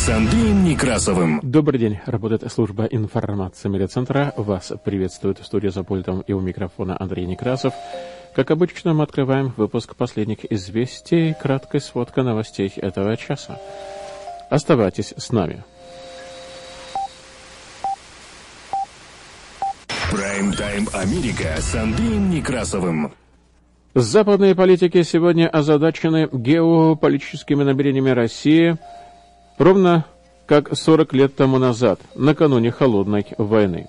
С Андреем Некрасовым. Добрый день. Работает служба информации медиацентра. Вас приветствует студия за пультом и у микрофона Андрей Некрасов. Как обычно, мы открываем выпуск последних известий, краткая сводка новостей этого часа. Оставайтесь с нами. Прайм-тайм Америка с Андреем Некрасовым. Западные политики сегодня озадачены геополитическими намерениями России, ровно как 40 лет тому назад, накануне Холодной войны.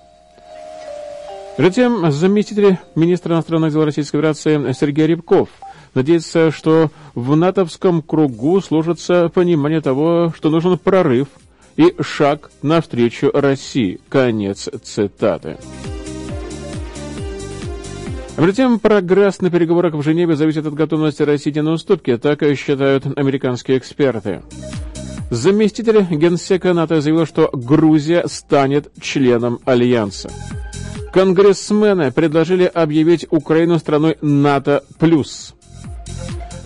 Затем заместитель министра иностранных дел Российской Федерации Сергей Рябков надеется, что в натовском кругу сложится понимание того, что нужен прорыв и шаг навстречу России. Конец цитаты. Затем прогресс на переговорах в Женеве зависит от готовности России на уступки, так и считают американские эксперты. Заместитель генсека НАТО заявил, что Грузия станет членом Альянса. Конгрессмены предложили объявить Украину страной НАТО+.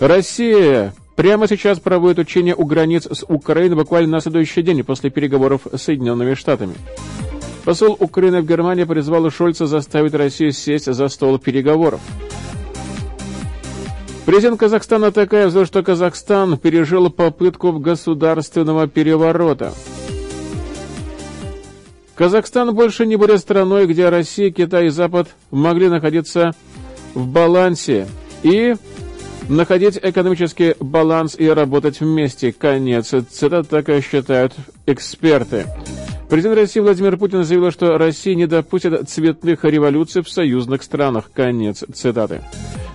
Россия прямо сейчас проводит учения у границ с Украиной буквально на следующий день после переговоров с Соединенными Штатами. Посол Украины в Германии призвал Шольца заставить Россию сесть за стол переговоров. Президент Казахстана такая заявил, что Казахстан пережил попытку государственного переворота. Казахстан больше не будет страной, где Россия, Китай и Запад могли находиться в балансе и находить экономический баланс и работать вместе. Конец. Цитата так считают эксперты. Президент России Владимир Путин заявил, что Россия не допустит цветных революций в союзных странах. Конец цитаты.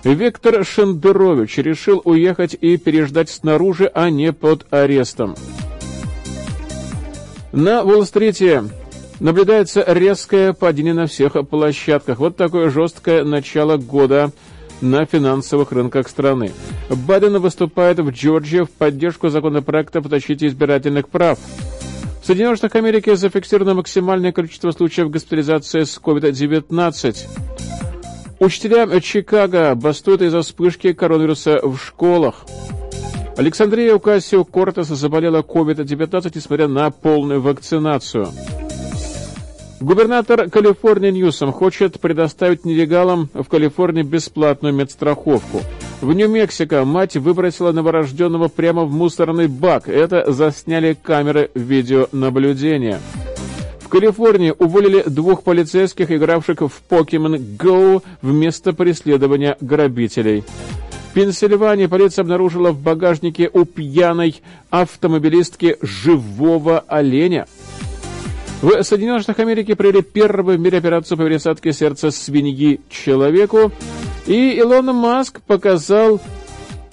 Виктор Шендерович решил уехать и переждать снаружи, а не под арестом. На Уолл-стрите наблюдается резкое падение на всех площадках. Вот такое жесткое начало года на финансовых рынках страны. Байден выступает в Джорджии в поддержку законопроекта по защите избирательных прав. В Соединенных Штатах Америки зафиксировано максимальное количество случаев госпитализации с COVID-19. Учителя Чикаго бастуют из-за вспышки коронавируса в школах. Александрия Окасио-Кортес заболела COVID-19, несмотря на полную вакцинацию. Губернатор Калифорнии Ньюсом хочет предоставить нелегалам в Калифорнии бесплатную медстраховку. В Нью-Мексико мать выбросила новорожденного прямо в мусорный бак. Это засняли камеры видеонаблюдения. В Калифорнии уволили двух полицейских, игравших в Pokemon Go вместо преследования грабителей. В Пенсильвании полиция обнаружила в багажнике у пьяной автомобилистки живого оленя. В Соединенных Штатах Америки провели первую в мире операцию по пересадке сердца свиньи человеку. И Илон Маск показал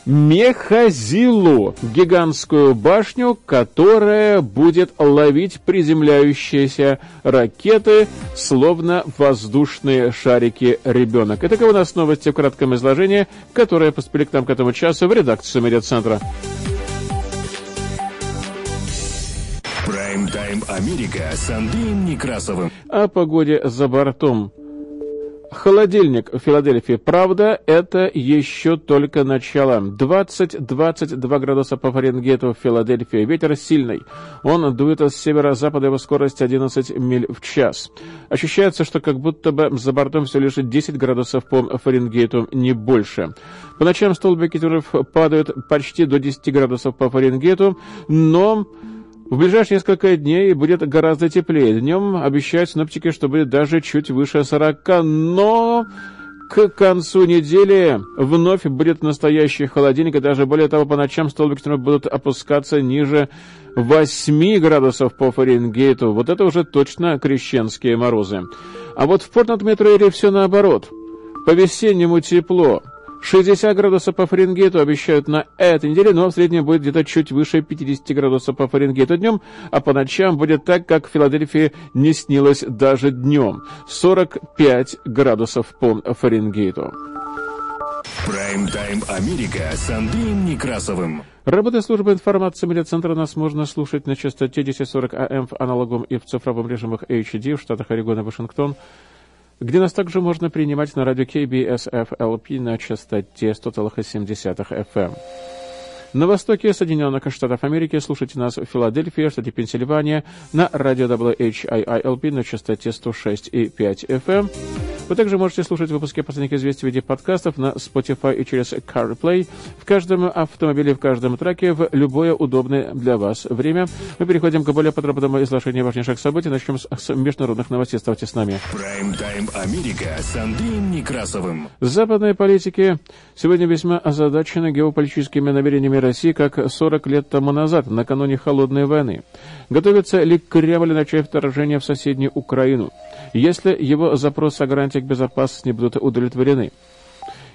Мехазилу, гигантскую башню, которая будет ловить приземляющиеся ракеты, словно воздушные шарики ребенок. Это у нас новости в кратком изложении, которые поступили к нам к этому часу в редакцию медиацентра. Прайм-тайм Америка с Андреем Некрасовым. О погоде за бортом. Холодильник в Филадельфии. Правда, это еще только начало. 20-22 градуса по Фаренгейту в Филадельфии. Ветер сильный. Он дует с северо-запада, его скорость 11 миль в час. Ощущается, что как будто бы за бортом все лишь 10 градусов по Фаренгейту, не больше. По ночам столбики падают почти до 10 градусов по Фаренгейту, но в ближайшие несколько дней будет гораздо теплее. Днем обещают синоптики, что будет даже чуть выше 40, но к концу недели вновь будет настоящий холодильник, и даже более того, по ночам столбики будут опускаться ниже 8 градусов по Фаренгейту. Вот это уже точно крещенские морозы. А вот в Портнат-Метроэре все наоборот. По-весеннему тепло. 60 градусов по Фаренгейту обещают на этой неделе, но в среднем будет где-то чуть выше 50 градусов по Фаренгейту днем, а по ночам будет так, как в Филадельфии не снилось даже днем. 45 градусов по Фаренгейту. Прайм-тайм Америка с Андреем Некрасовым. Работая службы информации медиацентра нас можно слушать на частоте 1040 АМ в аналоговом и в цифровом режимах HD в штатах Орегон и Вашингтон, где нас также можно принимать на радио KBSF-LP на частоте 100,7 FM. На востоке Соединенных Штатов Америки слушайте нас в Филадельфии, штате Пенсильвания, на радио WHIILP на частоте 106,5 FM. Вы также можете слушать выпуски последних известий в виде подкастов на Spotify и через CarPlay в каждом автомобиле, в каждом траке, в любое удобное для вас время. Мы переходим к более подробному изложению важнейших событий. Начнем с, с международных новостей. Оставайтесь с нами. Прайм-тайм Америка с Андреем Некрасовым. Западные политики сегодня весьма озадачены геополитическими намерениями России, как 40 лет тому назад, накануне Холодной войны. Готовится ли Кремль начать вторжение в соседнюю Украину? Если его запросы о гарантиях безопасности не будут удовлетворены?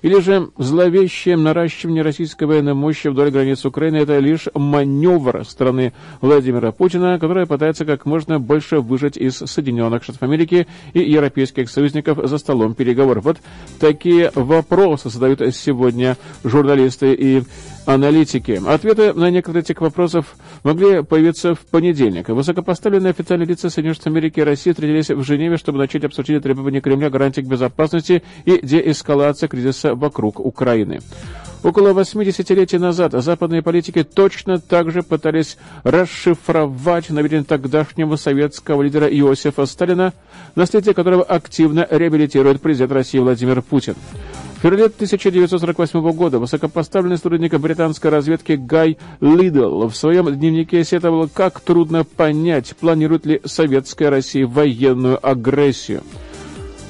Или же зловещее наращивание российской военной мощи вдоль границ Украины – это лишь маневр страны Владимира Путина, которая пытается как можно больше выжать из Соединенных Штатов Америки и европейских союзников за столом переговоров. Вот такие вопросы задают сегодня журналисты и аналитики. Ответы на некоторые этих вопросов могли появиться в понедельник. Высокопоставленные официальные лица Соединенных Штатов Америки и России встретились в Женеве, чтобы начать обсуждение требований Кремля гарантий безопасности и деэскалации кризиса вокруг Украины. Около 80 назад западные политики точно так же пытались расшифровать намерения тогдашнего советского лидера Иосифа Сталина, наследие которого активно реабилитирует президент России Владимир Путин. Феврале 1948 года высокопоставленный сотрудник британской разведки Гай Лидл в своем дневнике сетовал, как трудно понять, планирует ли советская Россия военную агрессию.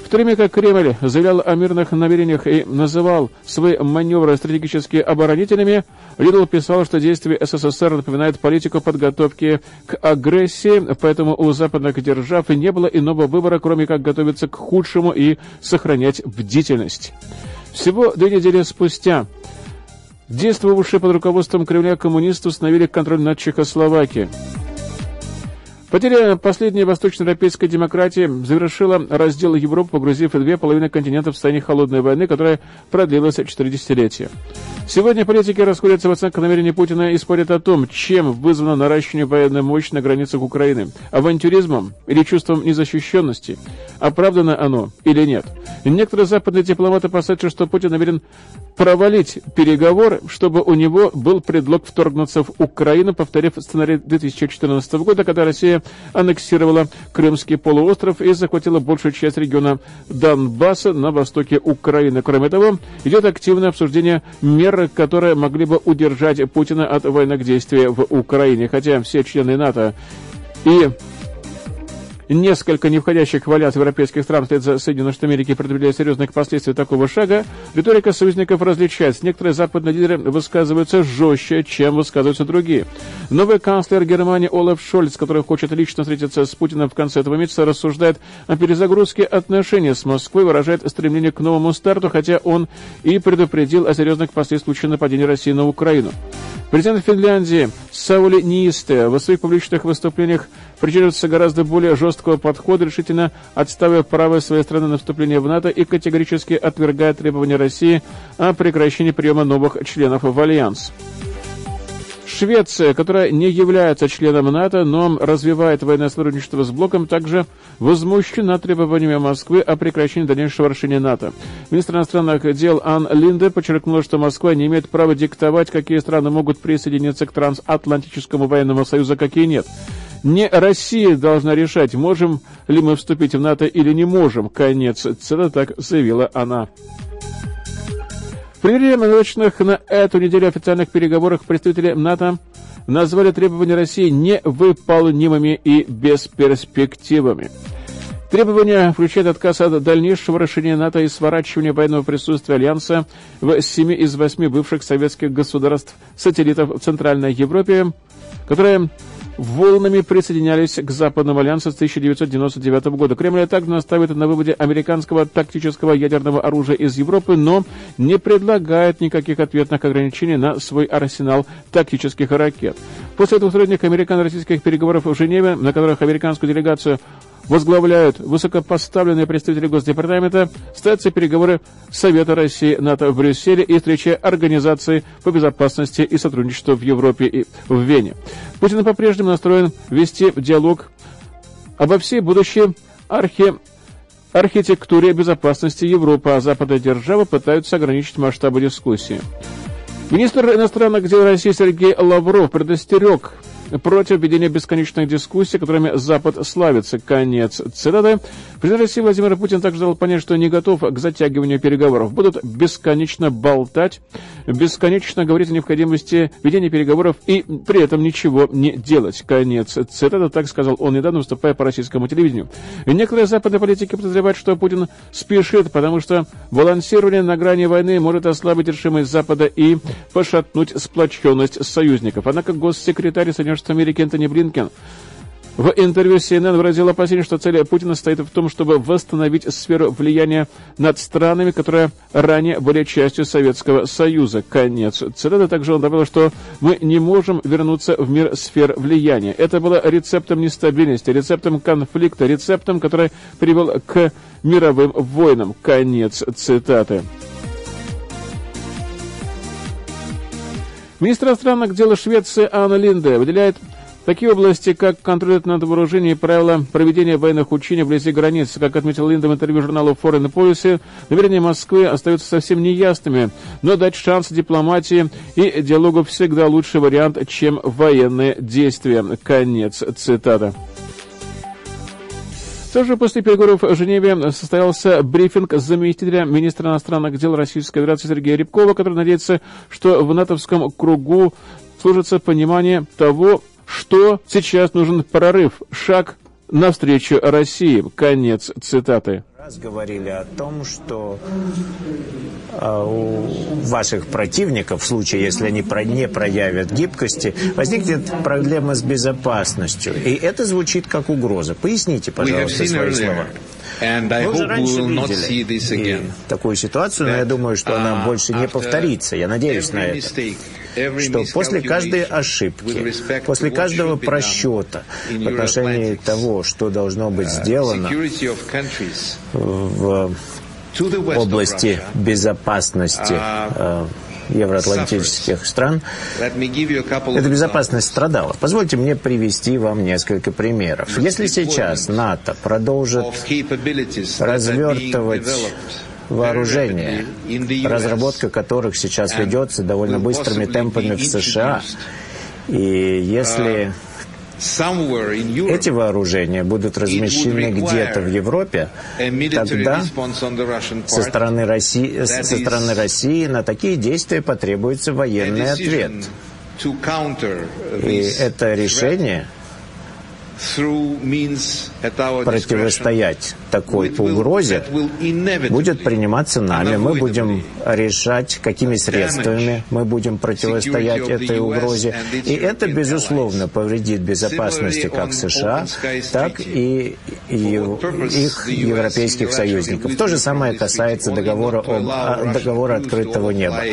В то время как Кремль заявлял о мирных намерениях и называл свои маневры стратегически оборонительными, Лидл писал, что действия СССР напоминают политику подготовки к агрессии, поэтому у западных держав не было иного выбора, кроме как готовиться к худшему и сохранять бдительность. Всего две недели спустя действовавшие под руководством Кремля коммунисты установили контроль над Чехословакией. Потеря последней восточноевропейской демократии завершила раздел Европы, погрузив две половины континента в состояние холодной войны, которая продлилась четыре десятилетия. Сегодня политики расходятся в оценках намерений Путина и спорят о том, чем вызвано наращивание военной мощи на границах Украины. Авантюризмом или чувством незащищенности? Оправдано оно или нет? Некоторые западные дипломаты опасаются, что Путин намерен провалить переговоры, чтобы у него был предлог вторгнуться в Украину, повторив сценарий 2014 года, когда Россия аннексировала Крымский полуостров и захватила большую часть региона Донбасса на востоке Украины. Кроме того, идет активное обсуждение мер, которые могли бы удержать Путина от военных действий в Украине. Хотя все члены НАТО и Несколько не входящих в альянс европейских стран вслед за Соединенных Штатов Америки предопределяют серьезных последствий такого шага. Риторика союзников различается. Некоторые западные лидеры высказываются жестче, чем высказываются другие. Новый канцлер Германии Олаф Шольц, который хочет лично встретиться с Путиным в конце этого месяца, рассуждает о перезагрузке отношений с Москвой, выражает стремление к новому старту, хотя он и предупредил о серьезных последствиях нападения России на Украину. Президент Финляндии Саули Ниисте в своих публичных выступлениях придерживается гораздо более жесткого подхода, решительно отставив право своей страны на вступление в НАТО и категорически отвергает требования России о прекращении приема новых членов в Альянс. Швеция, которая не является членом НАТО, но развивает военное сотрудничество с блоком, также возмущена требованиями Москвы о прекращении дальнейшего расширения НАТО. Министр иностранных дел Ан Линде подчеркнула, что Москва не имеет права диктовать, какие страны могут присоединиться к трансатлантическому военному союзу, а какие нет. Не Россия должна решать, можем ли мы вступить в НАТО или не можем. Конец цитаты, так заявила она. Преддверии назначенных на эту неделю официальных переговорах представители НАТО назвали требования России невыполнимыми и бесперспективами. Требования включают отказ от дальнейшего расширения НАТО и сворачивания военного присутствия Альянса в семи из восьми бывших советских государств-сателлитов в Центральной Европе, которые волнами присоединялись к Западному альянсу с 1999 года. Кремль также настаивает на выводе американского тактического ядерного оружия из Европы, но не предлагает никаких ответных ограничений на свой арсенал тактических ракет. После двухсторонних американо-российских переговоров в Женеве, на которых американскую делегацию возглавляют высокопоставленные представители Госдепартамента, состоятся переговоры Совета России, НАТО в Брюсселе и встречи Организации по безопасности и сотрудничеству в Европе и в Вене. Путин по-прежнему настроен вести диалог обо всей будущей архи архитектуре безопасности Европы, а западные державы пытаются ограничить масштабы дискуссии. Министр иностранных дел России Сергей Лавров предостерег против ведения бесконечных дискуссий, которыми Запад славится. Конец цитаты. Президент России Владимир Путин также дал понять, что не готов к затягиванию переговоров. Будут бесконечно болтать, бесконечно говорить о необходимости ведения переговоров и при этом ничего не делать. Конец цитаты. Так сказал он недавно, выступая по российскому телевидению. И некоторые западные политики подозревают, что Путин спешит, потому что балансирование на грани войны может ослабить решимость Запада и пошатнуть сплоченность союзников. Однако госсекретарь Соединенных Штатов Америки Энтони Блинкен в интервью CNN выразил опасение, что цель Путина стоит в том, чтобы восстановить сферу влияния над странами, которые ранее были частью Советского Союза. Конец цитаты. Также он добавил, что мы не можем вернуться в мир сфер влияния. Это было рецептом нестабильности, рецептом конфликта, рецептом, который привел к мировым войнам. Конец цитаты. Министр иностранных дел Швеции Анна Линде выделяет такие области, как контроль над вооружением и правила проведения военных учений вблизи границ. Как отметил Линда в интервью журналу Foreign Policy, намерения Москвы остаются совсем неясными, но дать шанс дипломатии и диалогу всегда лучший вариант, чем военные действия. Конец цитаты. Также после переговоров в Женеве состоялся брифинг заместителя министра иностранных дел Российской Федерации Сергея Рябкова, который надеется, что в натовском кругу служится понимание того, что сейчас нужен прорыв, шаг навстречу России. Конец цитаты. Раз говорили о том, что э, у ваших противников, в случае, если они про, не проявят гибкости, возникнет проблема с безопасностью. И это звучит как угроза. Поясните, пожалуйста, свои слова. And I Мы уже раньше видели такую ситуацию, но я думаю, что она uh, больше не повторится. Я надеюсь на это. Что после каждой ошибки, после каждого просчета в отношении того, что должно быть uh, сделано в области безопасности uh, э, евроатлантических стран, эта безопасность страдала. Позвольте мне привести вам несколько примеров. Если сейчас НАТО продолжит развертывать вооружения, разработка которых сейчас ведется довольно быстрыми темпами в США, и если эти вооружения будут размещены где-то в Европе, тогда со стороны, России, со стороны России на такие действия потребуется военный ответ. И это решение противостоять такой угрозе будет приниматься нами. Мы будем решать, какими средствами мы будем противостоять этой угрозе. И это, безусловно, повредит безопасности как США, так и их европейских союзников. То же самое касается договора, об, а, договора открытого неба.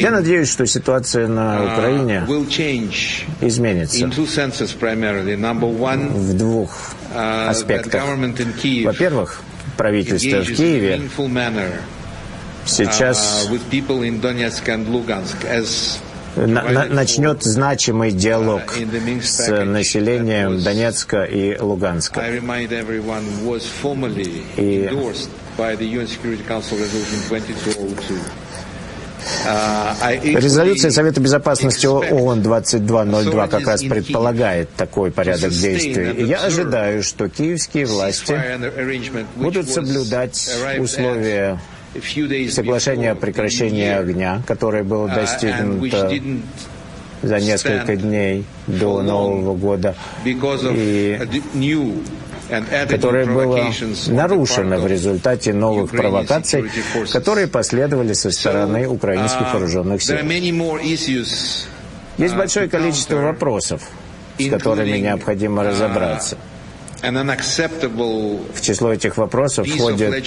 Я надеюсь, что ситуация на uh, Украине изменится в двух uh, аспектах. Во-первых, правительство в Киеве сейчас uh, на, на, начнет значимый диалог с населением Донецка и Луганска. И Uh, Резолюция Совета Безопасности ООН 2202 как раз предполагает такой порядок действий. И я ожидаю, что киевские власти будут соблюдать условия соглашения о прекращении огня, которое было uh, достигнуто за несколько дней до Нового года. И которое было нарушено в результате новых провокаций, которые последовали со стороны украинских вооруженных сил. Есть большое количество вопросов, с которыми необходимо разобраться. В число этих вопросов входит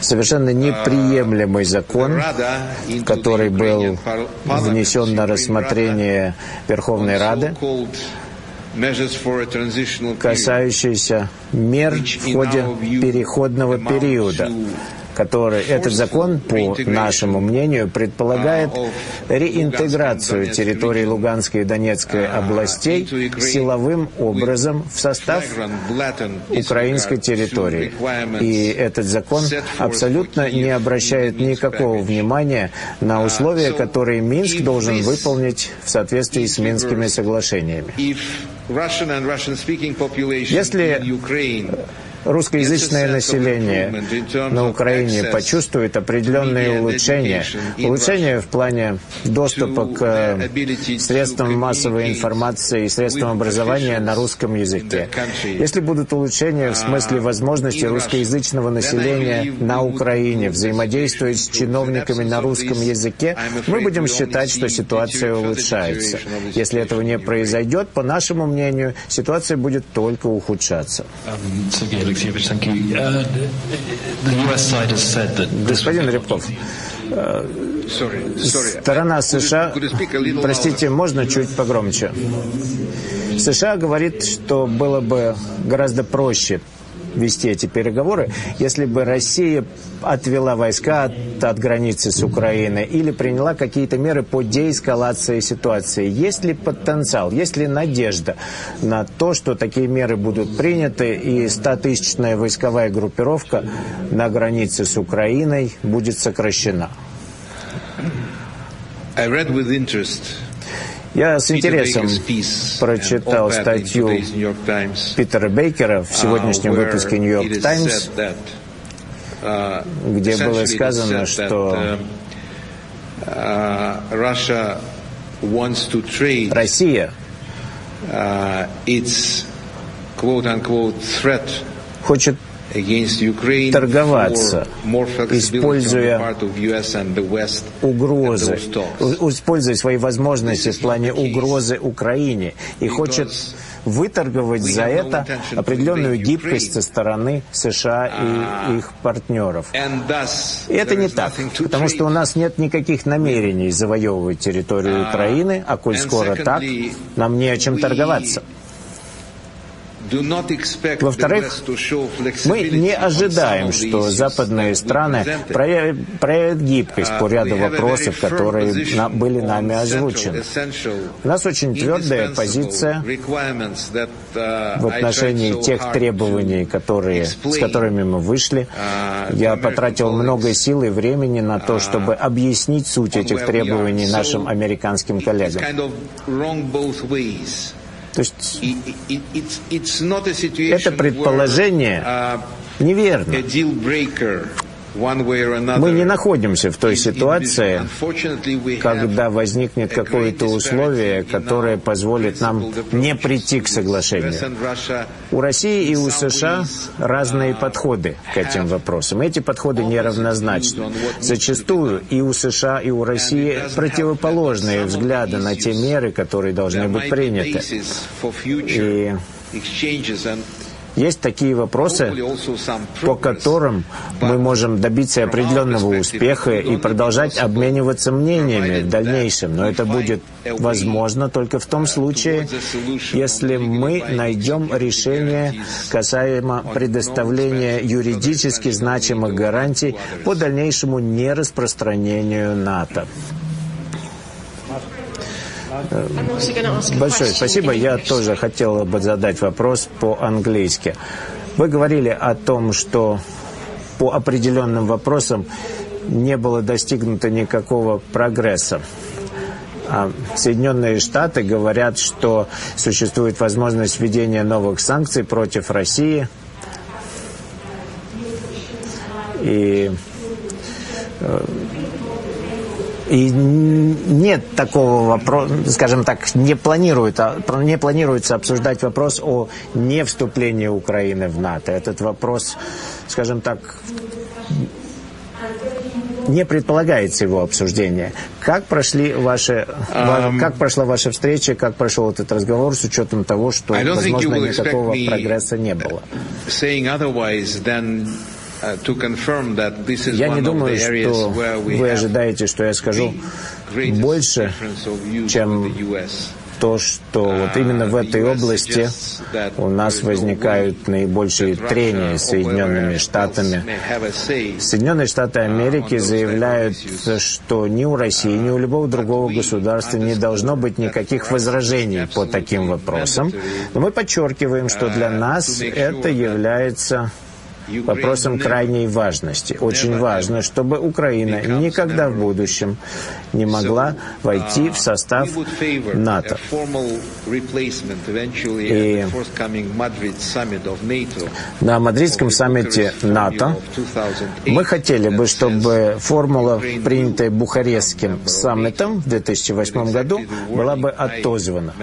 совершенно неприемлемый закон, который был внесен на рассмотрение Верховной Рады, касающийся мер в ходе переходного периода который этот закон, по нашему мнению, предполагает реинтеграцию территории Луганской и Донецкой областей силовым образом в состав украинской территории. И этот закон абсолютно не обращает никакого внимания на условия, которые Минск должен выполнить в соответствии с Минскими соглашениями. Если русскоязычное население на Украине почувствует определенные улучшения. Улучшения в плане доступа к э, средствам массовой информации и средствам образования на русском языке. Если будут улучшения в смысле возможности русскоязычного населения на Украине взаимодействовать с чиновниками на русском языке, мы будем считать, что ситуация улучшается. Если этого не произойдет, по нашему мнению, ситуация будет только ухудшаться. Господин Рябков, сторона США... Простите, можно чуть погромче? США говорит, что было бы гораздо проще вести эти переговоры, если бы Россия отвела войска от, от границы с Украиной или приняла какие-то меры по деэскалации ситуации. Есть ли потенциал, есть ли надежда на то, что такие меры будут приняты и 100-тысячная войсковая группировка на границе с Украиной будет сокращена? I read with interest я с интересом прочитал статью Питера Бейкера в сегодняшнем выпуске «Нью-Йорк Таймс», где было сказано, что Россия хочет торговаться, используя угрозы, используя свои возможности в плане угрозы Украине и хочет выторговать за это определенную гибкость со стороны США и ah. их партнеров. И это не так, потому что у нас нет никаких намерений завоевывать территорию ah. Украины, а коль скоро так, нам не о чем торговаться. Во-вторых, мы не ожидаем, что западные страны проявят, гибкость по ряду вопросов, которые были нами озвучены. У нас очень твердая позиция в отношении тех требований, которые, с которыми мы вышли. Я потратил много сил и времени на то, чтобы объяснить суть этих требований нашим американским коллегам. То есть это предположение uh, неверно. Мы не находимся в той ситуации, когда возникнет какое-то условие, которое позволит нам не прийти к соглашению. У России и у США разные подходы к этим вопросам. Эти подходы неравнозначны. Зачастую и у США, и у России противоположные взгляды на те меры, которые должны быть приняты. И есть такие вопросы, по которым мы можем добиться определенного успеха и продолжать обмениваться мнениями в дальнейшем. Но это будет возможно только в том случае, если мы найдем решение касаемо предоставления юридически значимых гарантий по дальнейшему нераспространению НАТО. Большое спасибо. Я тоже хотел бы задать вопрос по-английски. Вы говорили о том, что по определенным вопросам не было достигнуто никакого прогресса. А Соединенные Штаты говорят, что существует возможность введения новых санкций против России. И э, и нет такого вопроса, скажем так, не, планирует, а, не планируется обсуждать вопрос о не вступлении Украины в НАТО. Этот вопрос, скажем так, не предполагается его обсуждение. Как прошли ваши, um, как прошла ваша встреча, как прошел этот разговор с учетом того, что, возможно, никакого прогресса не было? Uh, я не думаю, что вы ожидаете, что я скажу больше, чем то, что вот именно в этой области у нас возникают наибольшие трения с Соединенными Штатами. Соединенные Штаты Америки заявляют, что ни у России, ни у любого другого государства не должно быть никаких возражений по таким вопросам. Но мы подчеркиваем, что для нас это является вопросом крайней важности. Очень важно, чтобы Украина никогда в будущем не могла войти в состав НАТО. И на Мадридском саммите НАТО мы хотели бы, чтобы формула, принятая Бухарестским саммитом в 2008 году, была бы отозвана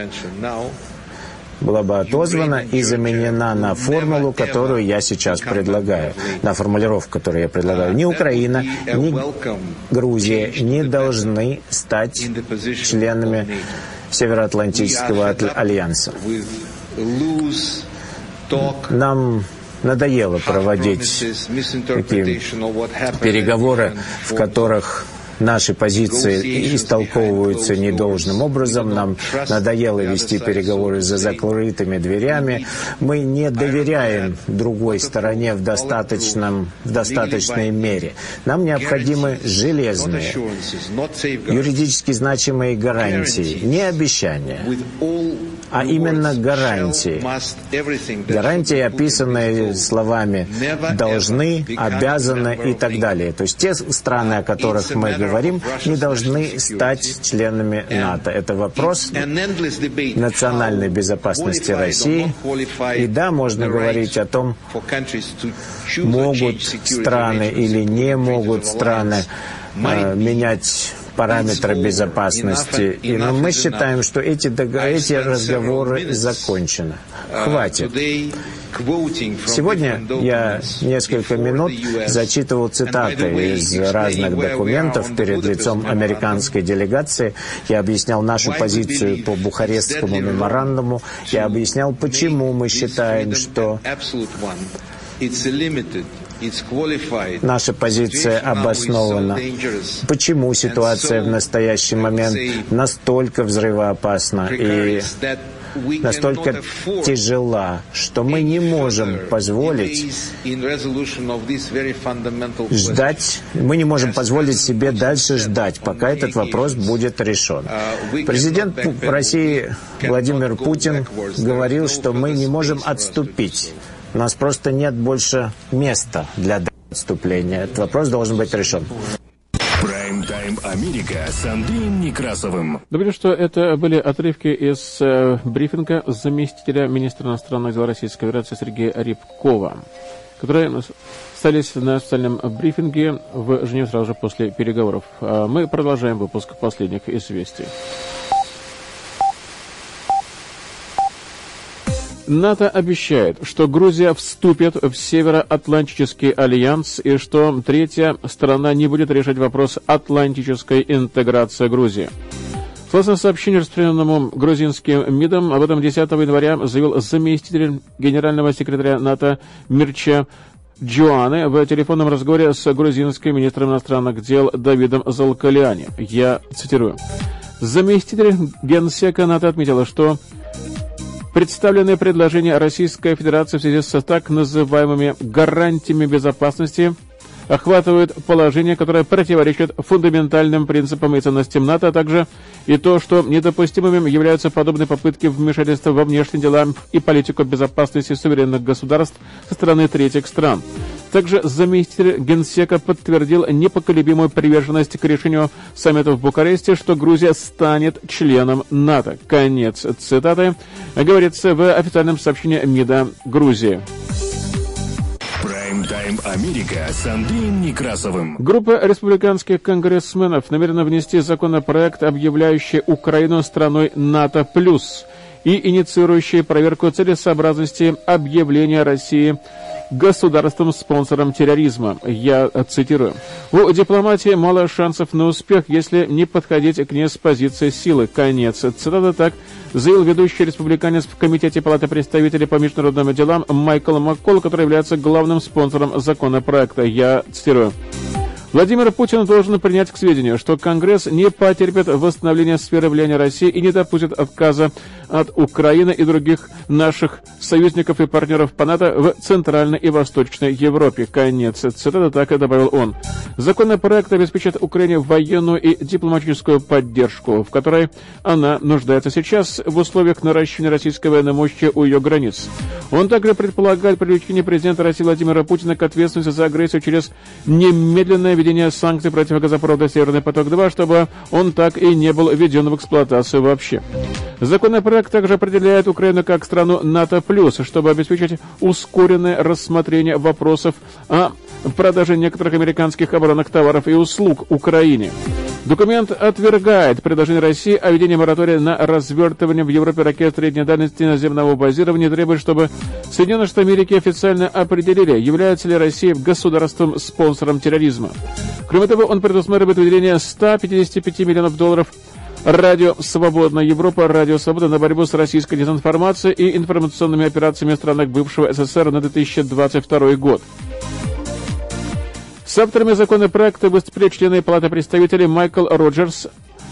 была бы отозвана и заменена на формулу, которую я сейчас предлагаю, на формулировку, которую я предлагаю. Ни Украина, ни Грузия не должны стать членами Североатлантического альянса. Нам надоело проводить такие переговоры, в которых наши позиции истолковываются недолжным образом. Нам надоело вести переговоры за закрытыми дверями. Мы не доверяем другой стороне в, достаточном, в достаточной мере. Нам необходимы железные, юридически значимые гарантии, не обещания а именно гарантии. Гарантии, описанные словами «должны», «обязаны» и так далее. То есть те страны, о которых мы говорим, не должны стать членами НАТО. Это вопрос национальной безопасности России. И да, можно говорить о том, могут страны или не могут страны э, менять параметры безопасности. И мы считаем, что эти, эти разговоры закончены. Хватит. Сегодня я несколько минут зачитывал цитаты из разных документов перед лицом американской делегации. Я объяснял нашу позицию по Бухарестскому меморандуму. Я объяснял, почему мы считаем, что Наша позиция обоснована. Почему ситуация в настоящий момент настолько взрывоопасна и настолько тяжела, что мы не можем позволить ждать, мы не можем позволить себе дальше ждать, пока этот вопрос будет решен. Президент России Владимир Путин говорил, что мы не можем отступить. У нас просто нет больше места для отступления. Этот вопрос должен быть решен. Прайм-тайм Америка с Андреем Некрасовым. Думаю, что это были отрывки из э, брифинга заместителя министра иностранных дел Российской Федерации Сергея Рябкова, которые остались на специальном брифинге в Женеве сразу же после переговоров. А мы продолжаем выпуск последних известий. НАТО обещает, что Грузия вступит в Североатлантический альянс и что третья сторона не будет решать вопрос атлантической интеграции Грузии. Согласно сообщению, распространенному грузинским МИДом, об этом 10 января заявил заместитель генерального секретаря НАТО Мирча Джоаны в телефонном разговоре с грузинским министром иностранных дел Давидом Залкалиани. Я цитирую. Заместитель генсека НАТО отметила, что Представленные предложения Российской Федерации в связи с так называемыми гарантиями безопасности охватывают положение, которое противоречит фундаментальным принципам и ценностям НАТО, а также и то, что недопустимыми являются подобные попытки вмешательства во внешние дела и политику безопасности суверенных государств со стороны третьих стран. Также заместитель Генсека подтвердил непоколебимую приверженность к решению саммита в Букаресте, что Грузия станет членом НАТО. Конец цитаты. Говорится в официальном сообщении МИДа Грузии. Прайм-тайм Америка с Андреем Некрасовым. Группа республиканских конгрессменов намерена внести законопроект, объявляющий Украину страной НАТО+, плюс и инициирующий проверку целесообразности объявления России государством-спонсором терроризма. Я цитирую. У дипломатии мало шансов на успех, если не подходить к ней с позиции силы. Конец. Цитата так заявил ведущий республиканец в Комитете Палаты представителей по международным делам Майкл Маккол, который является главным спонсором законопроекта. Я цитирую. Владимир Путин должен принять к сведению, что Конгресс не потерпит восстановления сферы влияния России и не допустит отказа от Украины и других наших союзников и партнеров по НАТО в Центральной и Восточной Европе. Конец цитаты, так и добавил он. Законопроект обеспечит Украине военную и дипломатическую поддержку, в которой она нуждается сейчас в условиях наращивания российской военной мощи у ее границ. Он также предполагает привлечение президента России Владимира Путина к ответственности за агрессию через немедленное введение санкций против газопровода «Северный поток-2», чтобы он так и не был введен в эксплуатацию вообще. Законопроект также определяет Украину как страну НАТО+, чтобы обеспечить ускоренное рассмотрение вопросов о продаже некоторых американских оборонных товаров и услуг Украине. Документ отвергает предложение России о введении моратория на развертывание в Европе ракет средней дальности наземного базирования требует, чтобы Соединенные Штаты Америки официально определили, является ли Россия государством-спонсором терроризма. Кроме того, он предусматривает выделение 155 миллионов долларов Радио «Свободная Европа», Радио «Свобода» на борьбу с российской дезинформацией и информационными операциями в странах бывшего СССР на 2022 год. С авторами законопроекта выступили члены Палаты представителей Майкл Роджерс,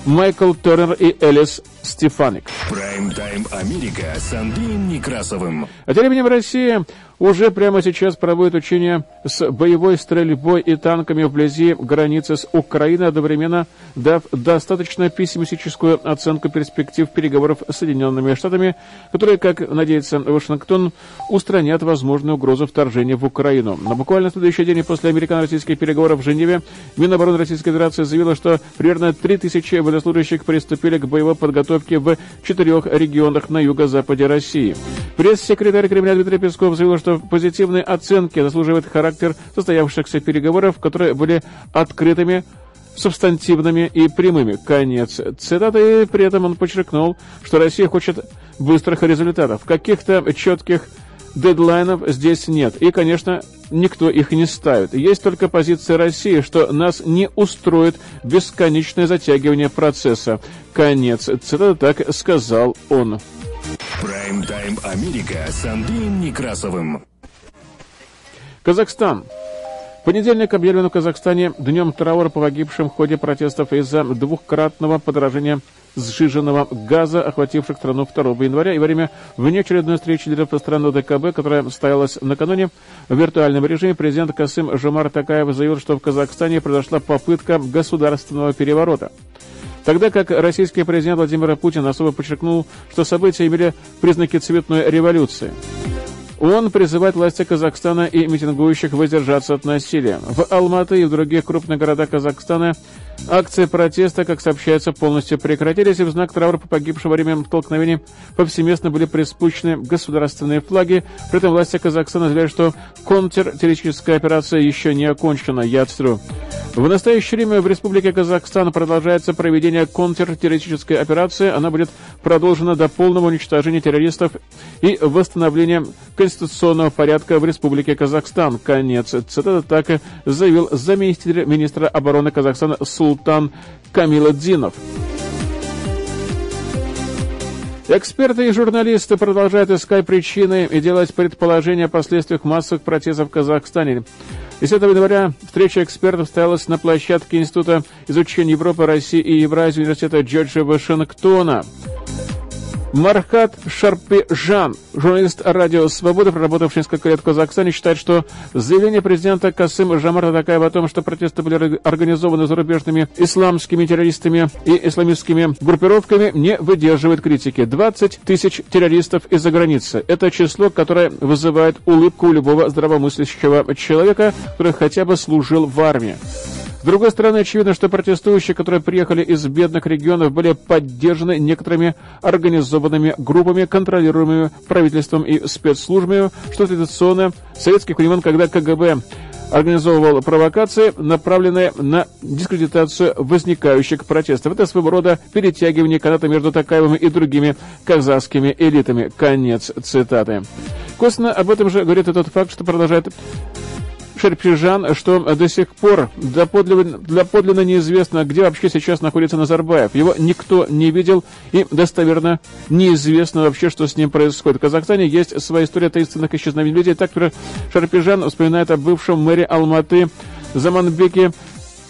Майкл Тернер и Элис Стефаник. Прайм-тайм Америка с Андреем Некрасовым. А тем временем Россия уже прямо сейчас проводит учения с боевой стрельбой и танками вблизи границы с Украиной, одновременно дав достаточно пессимистическую оценку перспектив переговоров с Соединенными Штатами, которые, как надеется Вашингтон, устранят возможную угрозу вторжения в Украину. Но буквально следующий день после американо-российских переговоров в Женеве Минобороны Российской Федерации заявила, что примерно 3000 военнослужащих приступили к боевой подготовке в четырех регионах на юго-западе России. Пресс-секретарь Кремля Дмитрий Песков заявил, что позитивные оценки заслуживает характер состоявшихся переговоров, которые были открытыми, субстантивными и прямыми. Конец цитаты. При этом он подчеркнул, что Россия хочет быстрых результатов. Каких-то четких дедлайнов здесь нет. И, конечно, никто их не ставит. Есть только позиция России, что нас не устроит бесконечное затягивание процесса. Конец цитаты, так сказал он. Прайм-тайм Америка с Андреем Некрасовым. Казахстан. В понедельник объявлен в Казахстане днем траура по погибшим в ходе протестов из-за двухкратного подорожания сжиженного газа, охвативших страну 2 января, и во время внеочередной встречи лидеров страны ДКБ, которая состоялась накануне в виртуальном режиме, президент Касым Жомар Такаев заявил, что в Казахстане произошла попытка государственного переворота. Тогда как российский президент Владимир Путин особо подчеркнул, что события имели признаки цветной революции. Он призывает власти Казахстана и митингующих воздержаться от насилия. В Алматы и в других крупных городах Казахстана Акции протеста, как сообщается, полностью прекратились, и в знак траура по погибшим во время столкновений повсеместно были приспущены государственные флаги. При этом власти Казахстана заявляют, что контртеррористическая операция еще не окончена. Я цитирую. В настоящее время в Республике Казахстан продолжается проведение контртеррористической операции. Она будет продолжена до полного уничтожения террористов и восстановления конституционного порядка в Республике Казахстан. Конец цитаты так заявил заместитель министра обороны Казахстана Су Султан Камиладдинов. Эксперты и журналисты продолжают искать причины и делать предположения о последствиях массовых протестов в Казахстане. 10 января встреча экспертов состоялась на площадке Института изучения Европы, России и Евразии университета Джорджа Вашингтона. Мархат Шарпежан, журналист радио «Свобода», проработавший несколько лет в Казахстане, считает, что заявление президента Касыма Жамарта Такаева о том, что протесты были организованы зарубежными исламскими террористами и исламистскими группировками, не выдерживает критики. 20 тысяч террористов из-за границы. Это число, которое вызывает улыбку у любого здравомыслящего человека, который хотя бы служил в армии. С другой стороны, очевидно, что протестующие, которые приехали из бедных регионов, были поддержаны некоторыми организованными группами, контролируемыми правительством и спецслужбами, что традиционно советских времен, когда КГБ организовывал провокации, направленные на дискредитацию возникающих протестов. Это своего рода перетягивание каната между Такаевым и другими казахскими элитами. Конец цитаты. Косвенно об этом же говорит и тот факт, что продолжает Шерпижан, что до сих пор для подлинно, для подлинно неизвестно, где вообще сейчас находится Назарбаев. Его никто не видел, и достоверно неизвестно вообще, что с ним происходит. В Казахстане есть своя история таинственных исчезновений людей. Так, Шерпижан вспоминает о бывшем мэре Алматы Заманбеке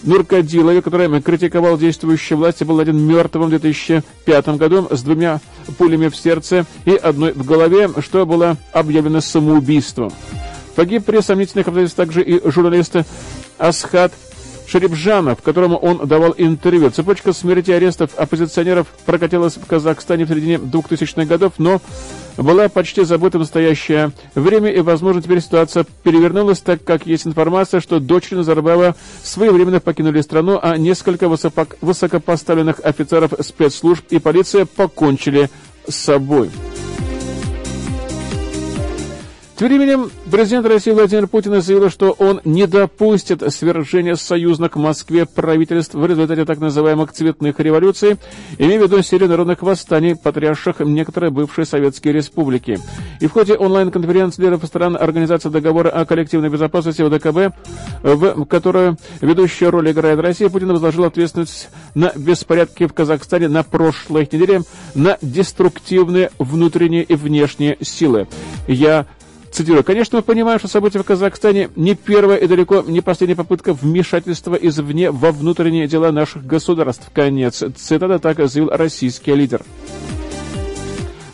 Нуркадилове, который критиковал действующие власти, был один мертвым в 2005 году с двумя пулями в сердце и одной в голове, что было объявлено самоубийством. Погиб при сомнительных обстоятельствах также и журналист Асхат Шеребжанов, которому он давал интервью. Цепочка смерти арестов оппозиционеров прокатилась в Казахстане в середине 2000-х годов, но была почти забыта в настоящее время, и, возможно, теперь ситуация перевернулась, так как есть информация, что дочери Назарбаева своевременно покинули страну, а несколько высокопоставленных офицеров спецслужб и полиция покончили с собой. Тем временем президент России Владимир Путин заявил, что он не допустит свержения союзных Москве правительств в результате так называемых цветных революций, имея в виду серию народных восстаний, потрясших некоторые бывшие советские республики. И в ходе онлайн-конференции лидеров стран Организации договора о коллективной безопасности ОДКБ, в которую ведущую роль играет Россия, Путин возложил ответственность на беспорядки в Казахстане на прошлой неделе на деструктивные внутренние и внешние силы. Я Цитирую. «Конечно, мы понимаем, что события в Казахстане не первая и далеко не последняя попытка вмешательства извне во внутренние дела наших государств». Конец. Цитата так заявил российский лидер.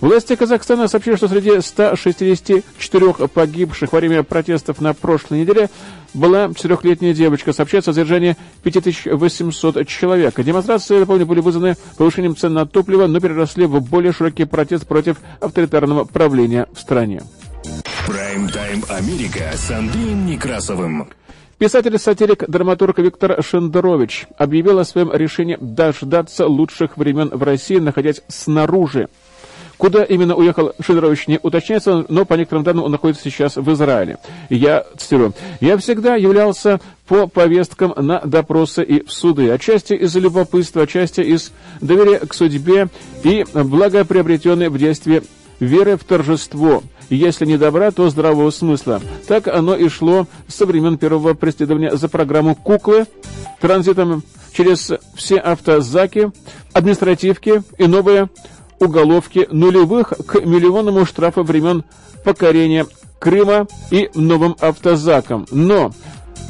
Власти Казахстана сообщили, что среди 164 погибших во время протестов на прошлой неделе была четырехлетняя девочка. Сообщается о задержании 5800 человек. Демонстрации, напомню, были вызваны повышением цен на топливо, но переросли в более широкий протест против авторитарного правления в стране. Прайм-тайм Америка с Андреем Некрасовым. Писатель-сатирик, драматург Виктор Шендерович объявил о своем решении дождаться лучших времен в России, находясь снаружи. Куда именно уехал Шендерович не уточняется, но по некоторым данным он находится сейчас в Израиле. Я цитирую. «Я всегда являлся по повесткам на допросы и в суды, отчасти из любопытства, отчасти из доверия к судьбе и благоприобретенной в детстве веры в торжество если не добра, то здравого смысла. Так оно и шло со времен первого преследования за программу «Куклы», транзитом через все автозаки, административки и новые уголовки нулевых к миллионному штрафу времен покорения Крыма и новым автозакам. Но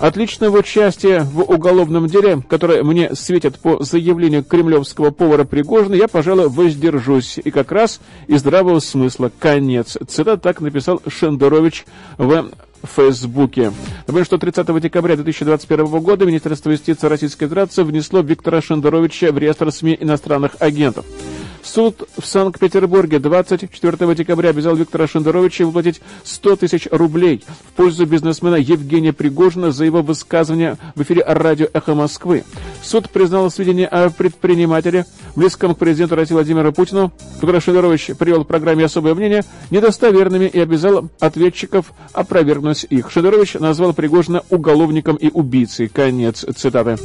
Отличного участия в уголовном деле, которое мне светит по заявлению кремлевского повара Пригожина, я, пожалуй, воздержусь. И как раз из здравого смысла. Конец. Цитат так написал Шендерович в Фейсбуке. Напомню, что 30 декабря 2021 года Министерство юстиции Российской Федерации внесло Виктора Шендеровича в реестр СМИ иностранных агентов. Суд в Санкт-Петербурге 24 декабря обязал Виктора Шендеровича выплатить 100 тысяч рублей в пользу бизнесмена Евгения Пригожина за его высказывание в эфире радио «Эхо Москвы». Суд признал сведения о предпринимателе, близком к президенту России Владимиру Путину, который Шендерович привел в программе «Особое мнение», недостоверными и обязал ответчиков опровергнуть их. Шендерович назвал Пригожина уголовником и убийцей. Конец цитаты.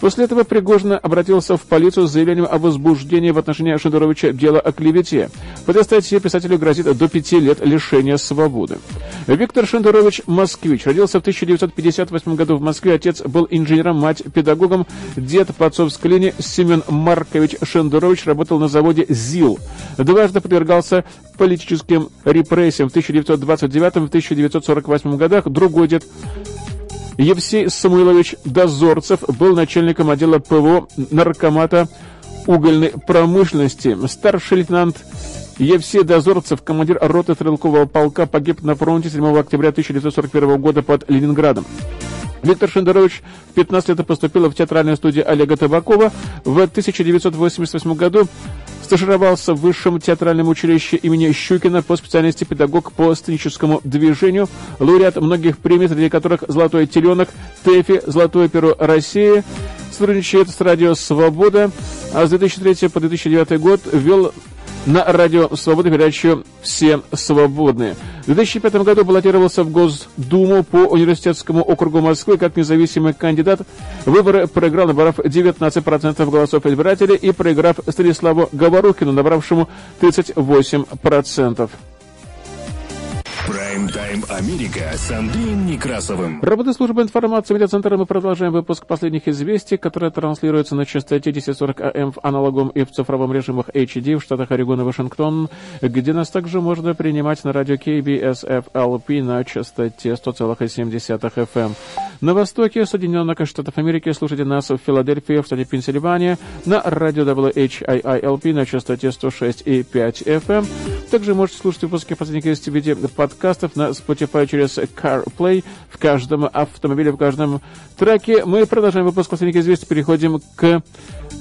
После этого Пригожин обратился в полицию с заявлением о возбуждении в отношении Шендеровича дела о клевете. В этой статье писателю грозит до пяти лет лишения свободы. Виктор Шендерович Москвич родился в 1958 году в Москве. Отец был инженером, мать педагогом. Дед по отцовской линии Семен Маркович Шендерович работал на заводе ЗИЛ. Дважды подвергался политическим репрессиям в 1929 и 1948 годах. Другой дед Евсей Самуилович Дозорцев был начальником отдела ПВО наркомата угольной промышленности. Старший лейтенант Евсей Дозорцев, командир роты стрелкового полка, погиб на фронте 7 октября 1941 года под Ленинградом. Виктор Шендерович в 15 лет поступил в театральную студию Олега Табакова. В 1988 году стажировался в Высшем театральном училище имени Щукина по специальности педагог по сценическому движению, лауреат многих премий, среди которых «Золотой теленок», «ТЭФИ», «Золотое перо России», сотрудничает с «Радио Свобода», а с 2003 по 2009 год вел на радио «Свобода» передачу «Все свободные». В 2005 году баллотировался в Госдуму по университетскому округу Москвы как независимый кандидат. Выборы проиграл, набрав 19% голосов избирателей и проиграв Станиславу Говорухину, набравшему 38%. Прайм-тайм Америка с Андреем Некрасовым. Работа службы информации медиацентра мы продолжаем выпуск последних известий, которые транслируются на частоте 1040 АМ в аналоговом и в цифровом режимах HD в штатах Орегон и Вашингтон, где нас также можно принимать на радио KBSFLP на частоте 100,7 FM. На востоке Соединенных Штатов Америки слушайте нас в Филадельфии, в штате Пенсильвания, на радио WHIILP на частоте 106,5 FM. Также можете слушать выпуски последних известий в виде подкастов на Spotify через CarPlay в каждом автомобиле, в каждом треке. Мы продолжаем выпуск последних известий, переходим к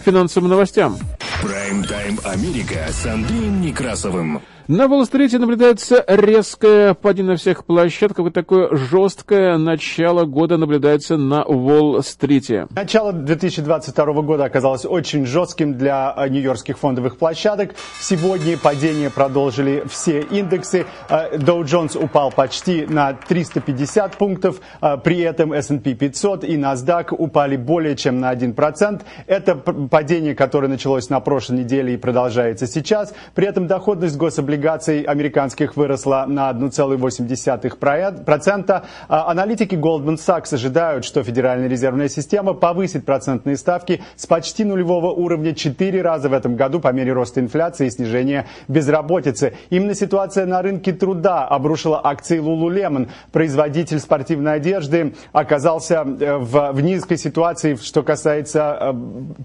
финансовым новостям. Прайм-тайм Америка с Андреем Некрасовым. На Уолл-стрите наблюдается резкое падение на всех площадках, вот такое жесткое начало года наблюдается на Уолл-стрите. Начало 2022 года оказалось очень жестким для э, нью-йоркских фондовых площадок. Сегодня падение продолжили все индексы. Dow Jones упал почти на 350 пунктов, э, при этом S&P 500 и NASDAQ упали более чем на 1%. Это падение, которое началось на прошлой неделе и продолжается сейчас. При этом доходность гособлигаций облигаций американских выросла на 1,8%. А аналитики Goldman Sachs ожидают, что Федеральная резервная система повысит процентные ставки с почти нулевого уровня 4 раза в этом году по мере роста инфляции и снижения безработицы. Именно ситуация на рынке труда обрушила акции Lululemon. Производитель спортивной одежды оказался э, в, в низкой ситуации, что касается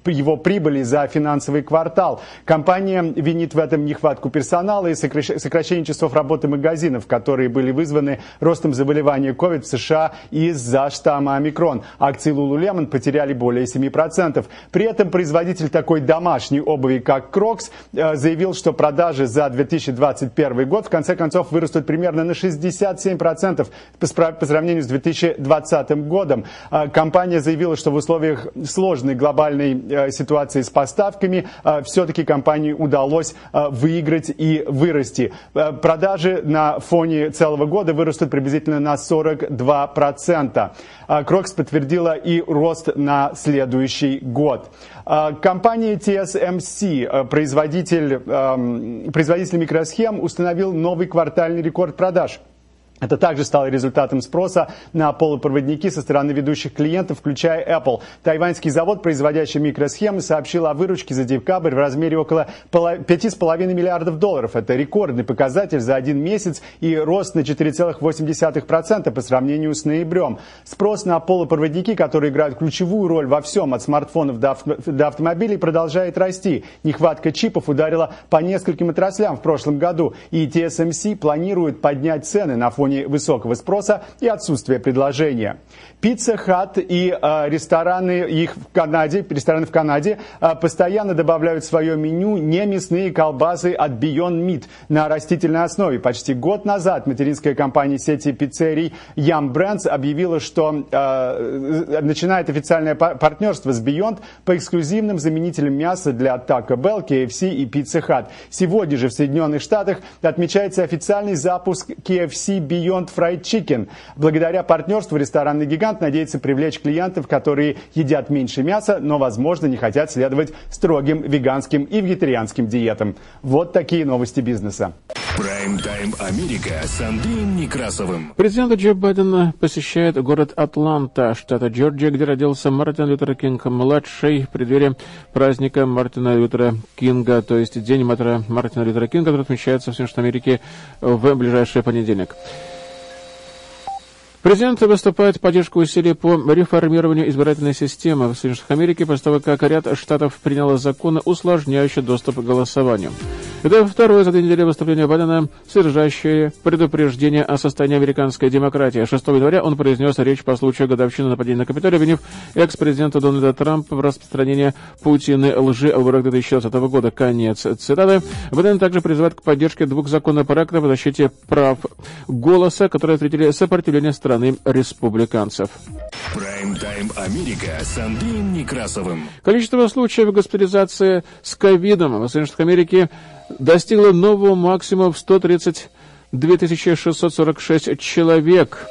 э, его прибыли за финансовый квартал. Компания винит в этом нехватку персонала и сокращение часов работы магазинов, которые были вызваны ростом заболевания COVID в США из-за штамма омикрон. Акции Lululemon потеряли более 7%. При этом производитель такой домашней обуви, как Crocs, э, заявил, что продажи за 2021 год в конце концов вырастут примерно на 67% по сравнению с 2020 годом. Э, компания заявила, что в условиях сложной глобальной э, ситуации с поставками все-таки компании удалось выиграть и вырасти вырасти. Э, продажи на фоне целого года вырастут приблизительно на 42%. Крокс подтвердила и рост на следующий год. Э, компания TSMC, э, производитель, эм, производитель микросхем, установил новый квартальный рекорд продаж – это также стало результатом спроса на полупроводники со стороны ведущих клиентов, включая Apple. Тайваньский завод, производящий микросхемы, сообщил о выручке за декабрь в размере около 5,5 миллиардов долларов. Это рекордный показатель за один месяц и рост на 4,8% по сравнению с ноябрем. Спрос на полупроводники, которые играют ключевую роль во всем, от смартфонов до, до автомобилей, продолжает расти. Нехватка чипов ударила по нескольким отраслям в прошлом году, и TSMC планирует поднять цены на фоне фоне высокого спроса и отсутствия предложения. Пицца Хат и э, рестораны их в Канаде, рестораны в Канаде э, постоянно добавляют в свое меню не мясные колбасы от Beyond Meat на растительной основе. Почти год назад материнская компания сети пиццерий Yum Brands объявила, что э, начинает официальное партнерство с Beyond по эксклюзивным заменителям мяса для Taco Bell, KFC и Pizza Hut. Сегодня же в Соединенных Штатах отмечается официальный запуск KFC Beyond Fried Chicken. Благодаря партнерству ресторанный гигант надеется привлечь клиентов, которые едят меньше мяса, но, возможно, не хотят следовать строгим веганским и вегетарианским диетам. Вот такие новости бизнеса. Прайм-тайм Америка с Андреем Некрасовым. Президент Джо Байден посещает город Атланта, штата Джорджия, где родился Мартин Лютер Кинг-младший в преддверии праздника Мартина Лютера Кинга, то есть День Мартина Лютера Кинга, который отмечается в Соединенных Америке в ближайший понедельник. Президент выступает в поддержку усилий по реформированию избирательной системы в Соединенных Америках после того, как ряд штатов приняло законы, усложняющие доступ к голосованию. Это второе за две недели выступление Байдена, содержащее предупреждение о состоянии американской демократии. 6 января он произнес речь по случаю годовщины нападения на Капитолий, обвинив экс-президента Дональда Трампа в распространении Путины лжи о выборах 2020 года. Конец цитаты. Байден также призывает к поддержке двух законопроектов о защите прав голоса, которые встретили сопротивление страны республиканцев. Прайм-тайм Америка с Андреем Некрасовым. Количество случаев госпитализации с ковидом в Соединенных Америке достигла нового максимума в 132 646 человек.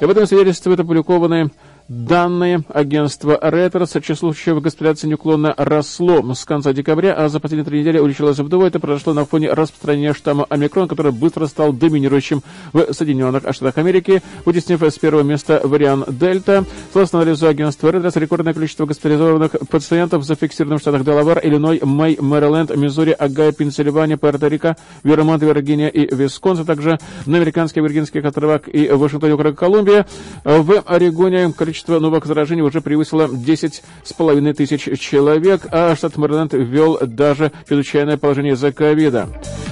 И об этом свидетельствует опубликованный данные агентства Reuters, число случаев госпитализации неуклонно росло с конца декабря, а за последние три недели увеличилось вдвое. Это произошло на фоне распространения штамма омикрон, который быстро стал доминирующим в Соединенных Штатах Америки, вытеснив с первого места вариант Дельта. Согласно анализу агентства Reuters, рекордное количество госпитализованных пациентов зафиксировано в штатах Делавар, Иллиной, Мэй, Мэриленд, Миссури, Агай, Пенсильвания, Пуэрто-Рико, Вермонт, Виргиния и Висконсин, также на американских Виргинских островах и Вашингтоне, округ Колумбия. В Орегоне количество новых заражений уже превысило 10,5 тысяч человек, а штат Мэриленд ввел даже чрезвычайное положение за ковида.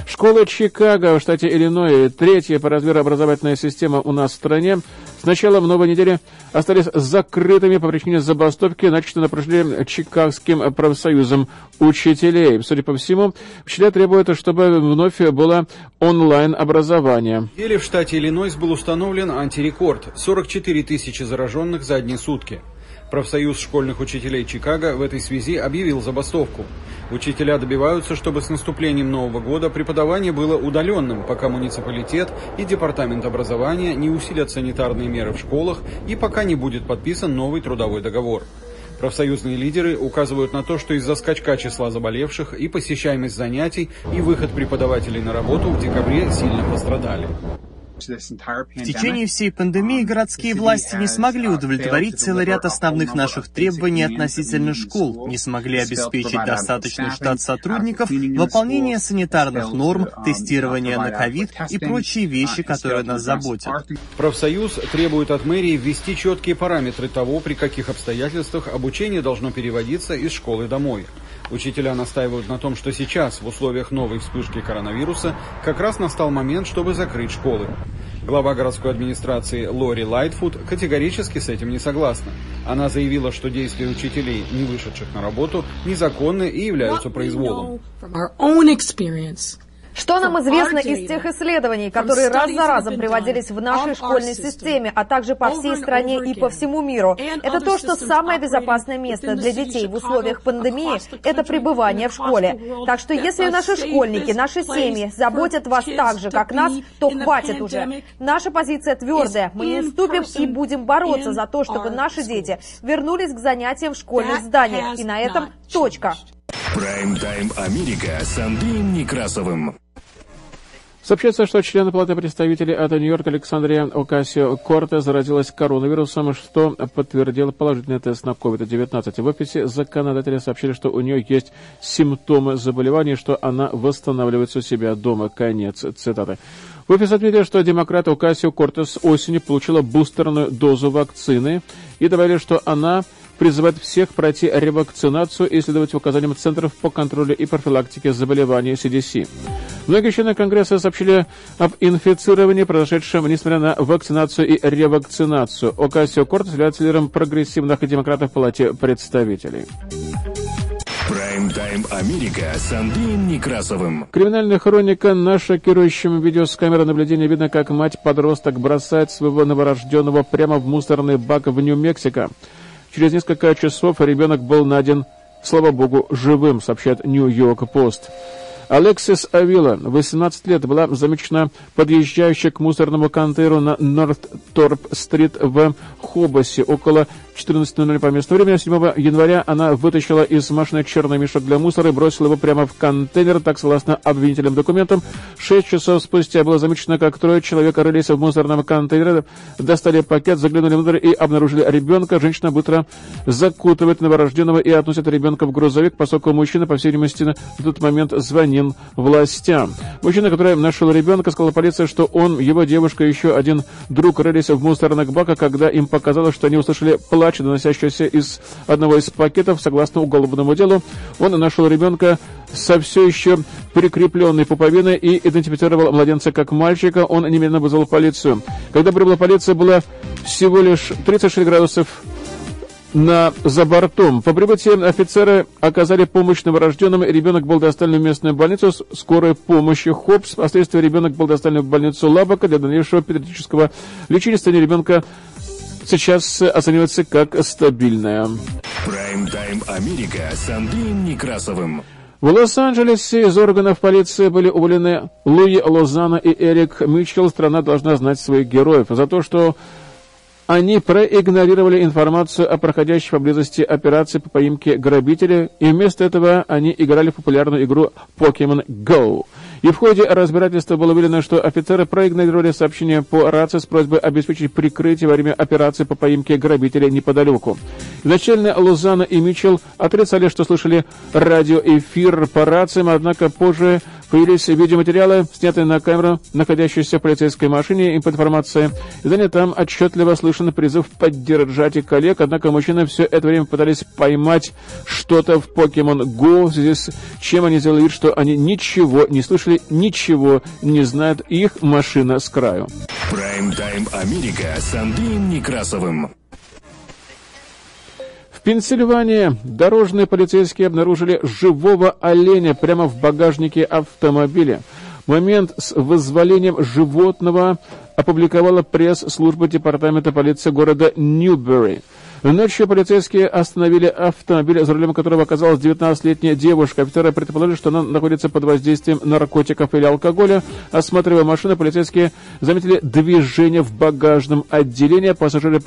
Школа Чикаго в штате Иллиной, третья по размеру образовательная система у нас в стране, с началом новой недели остались закрытыми по причине забастовки, начатой на прошлом Чикагским профсоюзом учителей. Судя по всему, учителя требуют, чтобы вновь было онлайн-образование. Или в штате Иллинойс был установлен антирекорд – 44 тысячи зараженных за одни сутки. Профсоюз школьных учителей Чикаго в этой связи объявил забастовку. Учителя добиваются, чтобы с наступлением Нового года преподавание было удаленным, пока муниципалитет и департамент образования не усилят санитарные меры в школах и пока не будет подписан новый трудовой договор. Профсоюзные лидеры указывают на то, что из-за скачка числа заболевших и посещаемость занятий и выход преподавателей на работу в декабре сильно пострадали. В течение всей пандемии городские власти не смогли удовлетворить целый ряд основных наших требований относительно школ, не смогли обеспечить достаточный штат сотрудников, выполнение санитарных норм, тестирование на ковид и прочие вещи, которые нас заботят. Профсоюз требует от мэрии ввести четкие параметры того, при каких обстоятельствах обучение должно переводиться из школы домой. Учителя настаивают на том, что сейчас, в условиях новой вспышки коронавируса, как раз настал момент, чтобы закрыть школы. Глава городской администрации Лори Лайтфуд категорически с этим не согласна. Она заявила, что действия учителей, не вышедших на работу, незаконны и являются произволом. Что нам известно из тех исследований, которые раз за разом приводились в нашей школьной системе, а также по всей стране и по всему миру? Это то, что самое безопасное место для детей в условиях пандемии – это пребывание в школе. Так что если наши школьники, наши семьи заботят вас так же, как нас, то хватит уже. Наша позиция твердая. Мы не уступим и будем бороться за то, чтобы наши дети вернулись к занятиям в школьных зданиях. И на этом точка. Прайм-тайм Америка с Андреем Некрасовым. Сообщается, что члены Палаты представителей от Нью-Йорка Александрия Окасио Корте заразилась коронавирусом, что подтвердил положительный тест на COVID-19. В офисе законодателя сообщили, что у нее есть симптомы заболевания, что она восстанавливается у себя дома. Конец цитаты. В офис отметили, что демократ Окасио Кортес осенью получила бустерную дозу вакцины и добавили, что она призывает всех пройти ревакцинацию и следовать указаниям Центров по контролю и профилактике заболеваний CDC. Многие члены Конгресса сообщили об инфицировании, произошедшем несмотря на вакцинацию и ревакцинацию. Окасио Кортес является лидером прогрессивных демократов в Палате представителей. Прайм-тайм Америка с Андреем Некрасовым. Криминальная хроника на шокирующем видео с камеры наблюдения видно, как мать-подросток бросает своего новорожденного прямо в мусорный бак в Нью-Мексико. Через несколько часов ребенок был найден, слава богу, живым, сообщает Нью-Йорк Пост. Алексис Авила, 18 лет, была замечена подъезжающей к мусорному контейнеру на Норт-Торп-стрит в Хобосе около 14.00 по местному времени. 7 января она вытащила из машины черный мешок для мусора и бросила его прямо в контейнер, так согласно обвинительным документам. Шесть часов спустя было замечено, как трое человек рылись в мусорном контейнере, достали пакет, заглянули внутрь и обнаружили ребенка. Женщина быстро закутывает новорожденного и относит ребенка в грузовик, поскольку мужчина, по всей видимости, на тот момент звонил властям. Мужчина, который нашел ребенка, сказал полиции, что он, его девушка и еще один друг рылись в мусорных баках, когда им показалось, что они услышали плач, доносящийся из одного из пакетов, согласно уголовному делу. Он нашел ребенка со все еще прикрепленной пуповиной и идентифицировал младенца как мальчика. Он немедленно вызвал полицию. Когда прибыла полиция, было всего лишь 36 градусов на, за бортом. По прибытии офицеры оказали помощь новорожденным, ребенок был доставлен в местную больницу с скорой помощи ХОПС. Впоследствии ребенок был доставлен в больницу Лабака для дальнейшего педиатрического лечения. Состояние ребенка сейчас оценивается как стабильная. Прайм-тайм Америка с Андреем Некрасовым. В Лос-Анджелесе из органов полиции были уволены Луи Лозана и Эрик Митчелл. Страна должна знать своих героев за то, что они проигнорировали информацию о проходящей поблизости операции по поимке грабителя, и вместо этого они играли в популярную игру Pokemon Go. И в ходе разбирательства было выявлено, что офицеры проигнорировали сообщение по рации с просьбой обеспечить прикрытие во время операции по поимке грабителя неподалеку. Изначально Лузана и Митчелл отрицали, что слышали радиоэфир по рациям, однако позже Появились видеоматериалы, снятые на камеру, находящиеся в полицейской машине, и по информации издания там отчетливо слышен призыв поддержать коллег, однако мужчины все это время пытались поймать что-то в Pokemon Go, в связи с чем они сделали вид, что они ничего не слышали, ничего не знают, их машина с краю. Прайм-тайм Америка с Андреем Некрасовым. В Пенсильвании дорожные полицейские обнаружили живого оленя прямо в багажнике автомобиля. Момент с вызволением животного опубликовала пресс-служба департамента полиции города Ньюбери. Ночью полицейские остановили автомобиль, за рулем которого оказалась 19-летняя девушка. Офицеры предположили, что она находится под воздействием наркотиков или алкоголя. Осматривая машину, полицейские заметили движение в багажном отделении. Пассажиры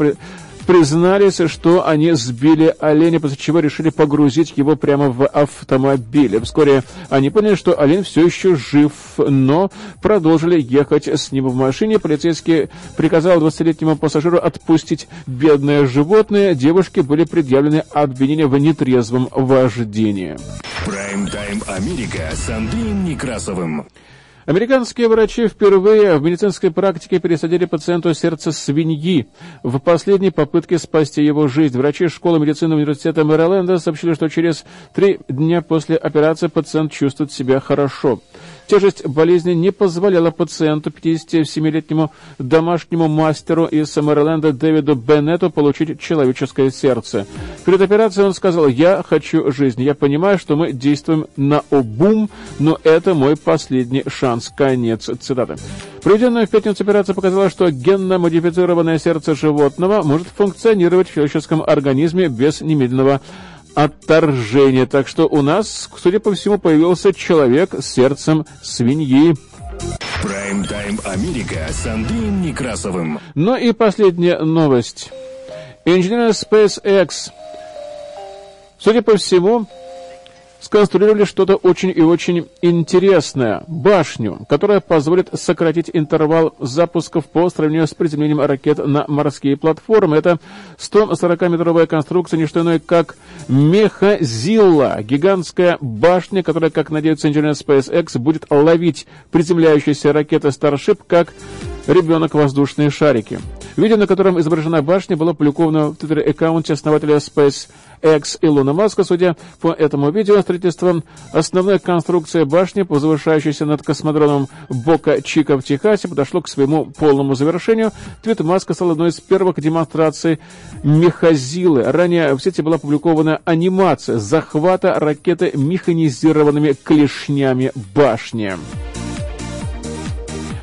признались, что они сбили оленя, после чего решили погрузить его прямо в автомобиль. Вскоре они поняли, что олень все еще жив, но продолжили ехать с ним в машине. Полицейский приказал 20-летнему пассажиру отпустить бедное животное. Девушке были предъявлены обвинения в нетрезвом вождении. Прайм-тайм Америка с Андреем Некрасовым. Американские врачи впервые в медицинской практике пересадили пациенту сердце свиньи в последней попытке спасти его жизнь. Врачи школы медицины университета Мэриленда сообщили, что через три дня после операции пациент чувствует себя хорошо. Тяжесть болезни не позволяла пациенту, 57-летнему домашнему мастеру из Мэриленда Дэвиду Беннету, получить человеческое сердце. Перед операцией он сказал, я хочу жизнь. Я понимаю, что мы действуем на обум, но это мой последний шанс. Конец цитаты. Проведенная в пятницу операция показала, что генно-модифицированное сердце животного может функционировать в человеческом организме без немедленного отторжения. Так что у нас, судя по всему, появился человек с сердцем свиньи. Прайм-тайм Америка с Андреем Некрасовым. Ну и последняя новость. Инженеры SpaceX, судя по всему, сконструировали что-то очень и очень интересное. Башню, которая позволит сократить интервал запусков по сравнению с приземлением ракет на морские платформы. Это 140-метровая конструкция, не что иное, как Мехазилла, гигантская башня, которая, как надеются инженеры SpaceX, будет ловить приземляющиеся ракеты Starship как ребенок воздушные шарики. Видео, на котором изображена башня, было опубликовано в твиттер-аккаунте основателя SpaceX Илона Маска. Судя по этому видео, строительство основной конструкции башни, возвышающейся над космодромом Бока Чика в Техасе, подошло к своему полному завершению. Твит Маска стал одной из первых демонстраций мехазилы. Ранее в сети была опубликована анимация захвата ракеты механизированными клешнями башни.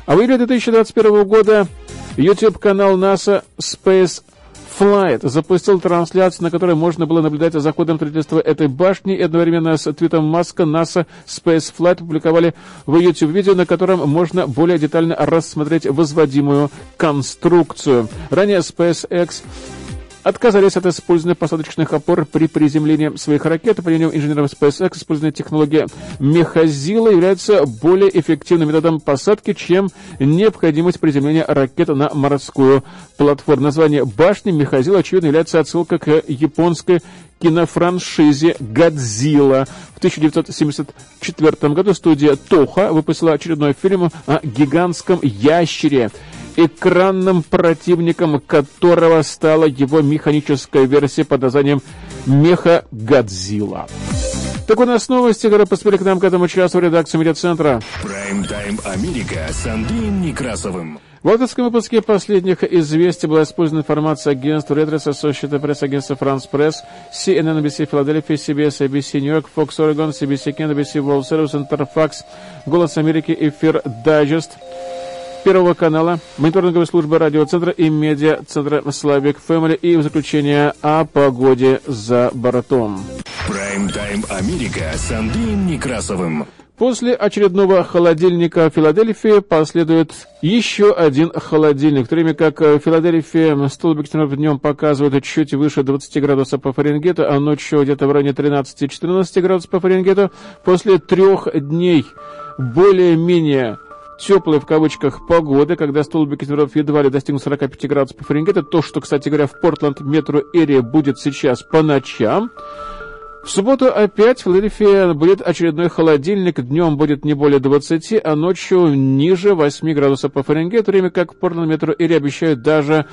А в июле 2021 года YouTube-канал НАСА Space Flight запустил трансляцию, на которой можно было наблюдать за ходом строительства этой башни. И одновременно с твитом Маска NASA Space Flight публиковали в YouTube видео, на котором можно более детально рассмотреть возводимую конструкцию. Ранее SpaceX отказались от использования посадочных опор при приземлении своих ракет. По мнению инженеров SpaceX, использование технологии мехазила является более эффективным методом посадки, чем необходимость приземления ракет на морскую платформу. Название башни мехазила, очевидно, является отсылкой к японской кинофраншизе «Годзилла». В 1974 году студия «Тоха» выпустила очередной фильм о гигантском ящере, экранным противником которого стала его механическая версия под названием «Меха Годзилла». Так у нас новости, которые поступили к нам к этому часу в редакцию медиацентра. Прайм-тайм Америка с Андреем Некрасовым. В авторском выпуске последних известий была использована информация агентства Reuters, Associated Press, агентства France Press, CNN, NBC Филадельфия, CBS, ABC Нью-Йорк, Fox Oregon, CBC Kent, NBC World Service, Interfax, Голос Америки, Эфир Дайджест. Первого канала, мониторинговой службы радиоцентра и медиа-центра Славик Фэмили и в заключение о погоде за бортом. Прайм-тайм Америка с Андреем Некрасовым. После очередного холодильника Филадельфии последует еще один холодильник, в то время как в Филадельфии столбик днем показывает чуть выше 20 градусов по Фаренгету, а ночью где-то в районе 13-14 градусов по Фаренгету. После трех дней более-менее теплой в кавычках погоды, когда столбик температур едва ли достигнут 45 градусов по Фаренгейту, то, что, кстати говоря, в Портленд метро Эрия будет сейчас по ночам. В субботу опять в Филадельфии будет очередной холодильник, днем будет не более 20, а ночью ниже 8 градусов по Фаренгейту, время как в Портленд метро Эрия обещают даже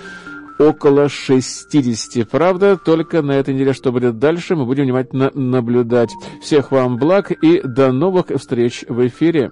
около 60. Правда, только на этой неделе, что будет дальше, мы будем внимательно наблюдать. Всех вам благ и до новых встреч в эфире.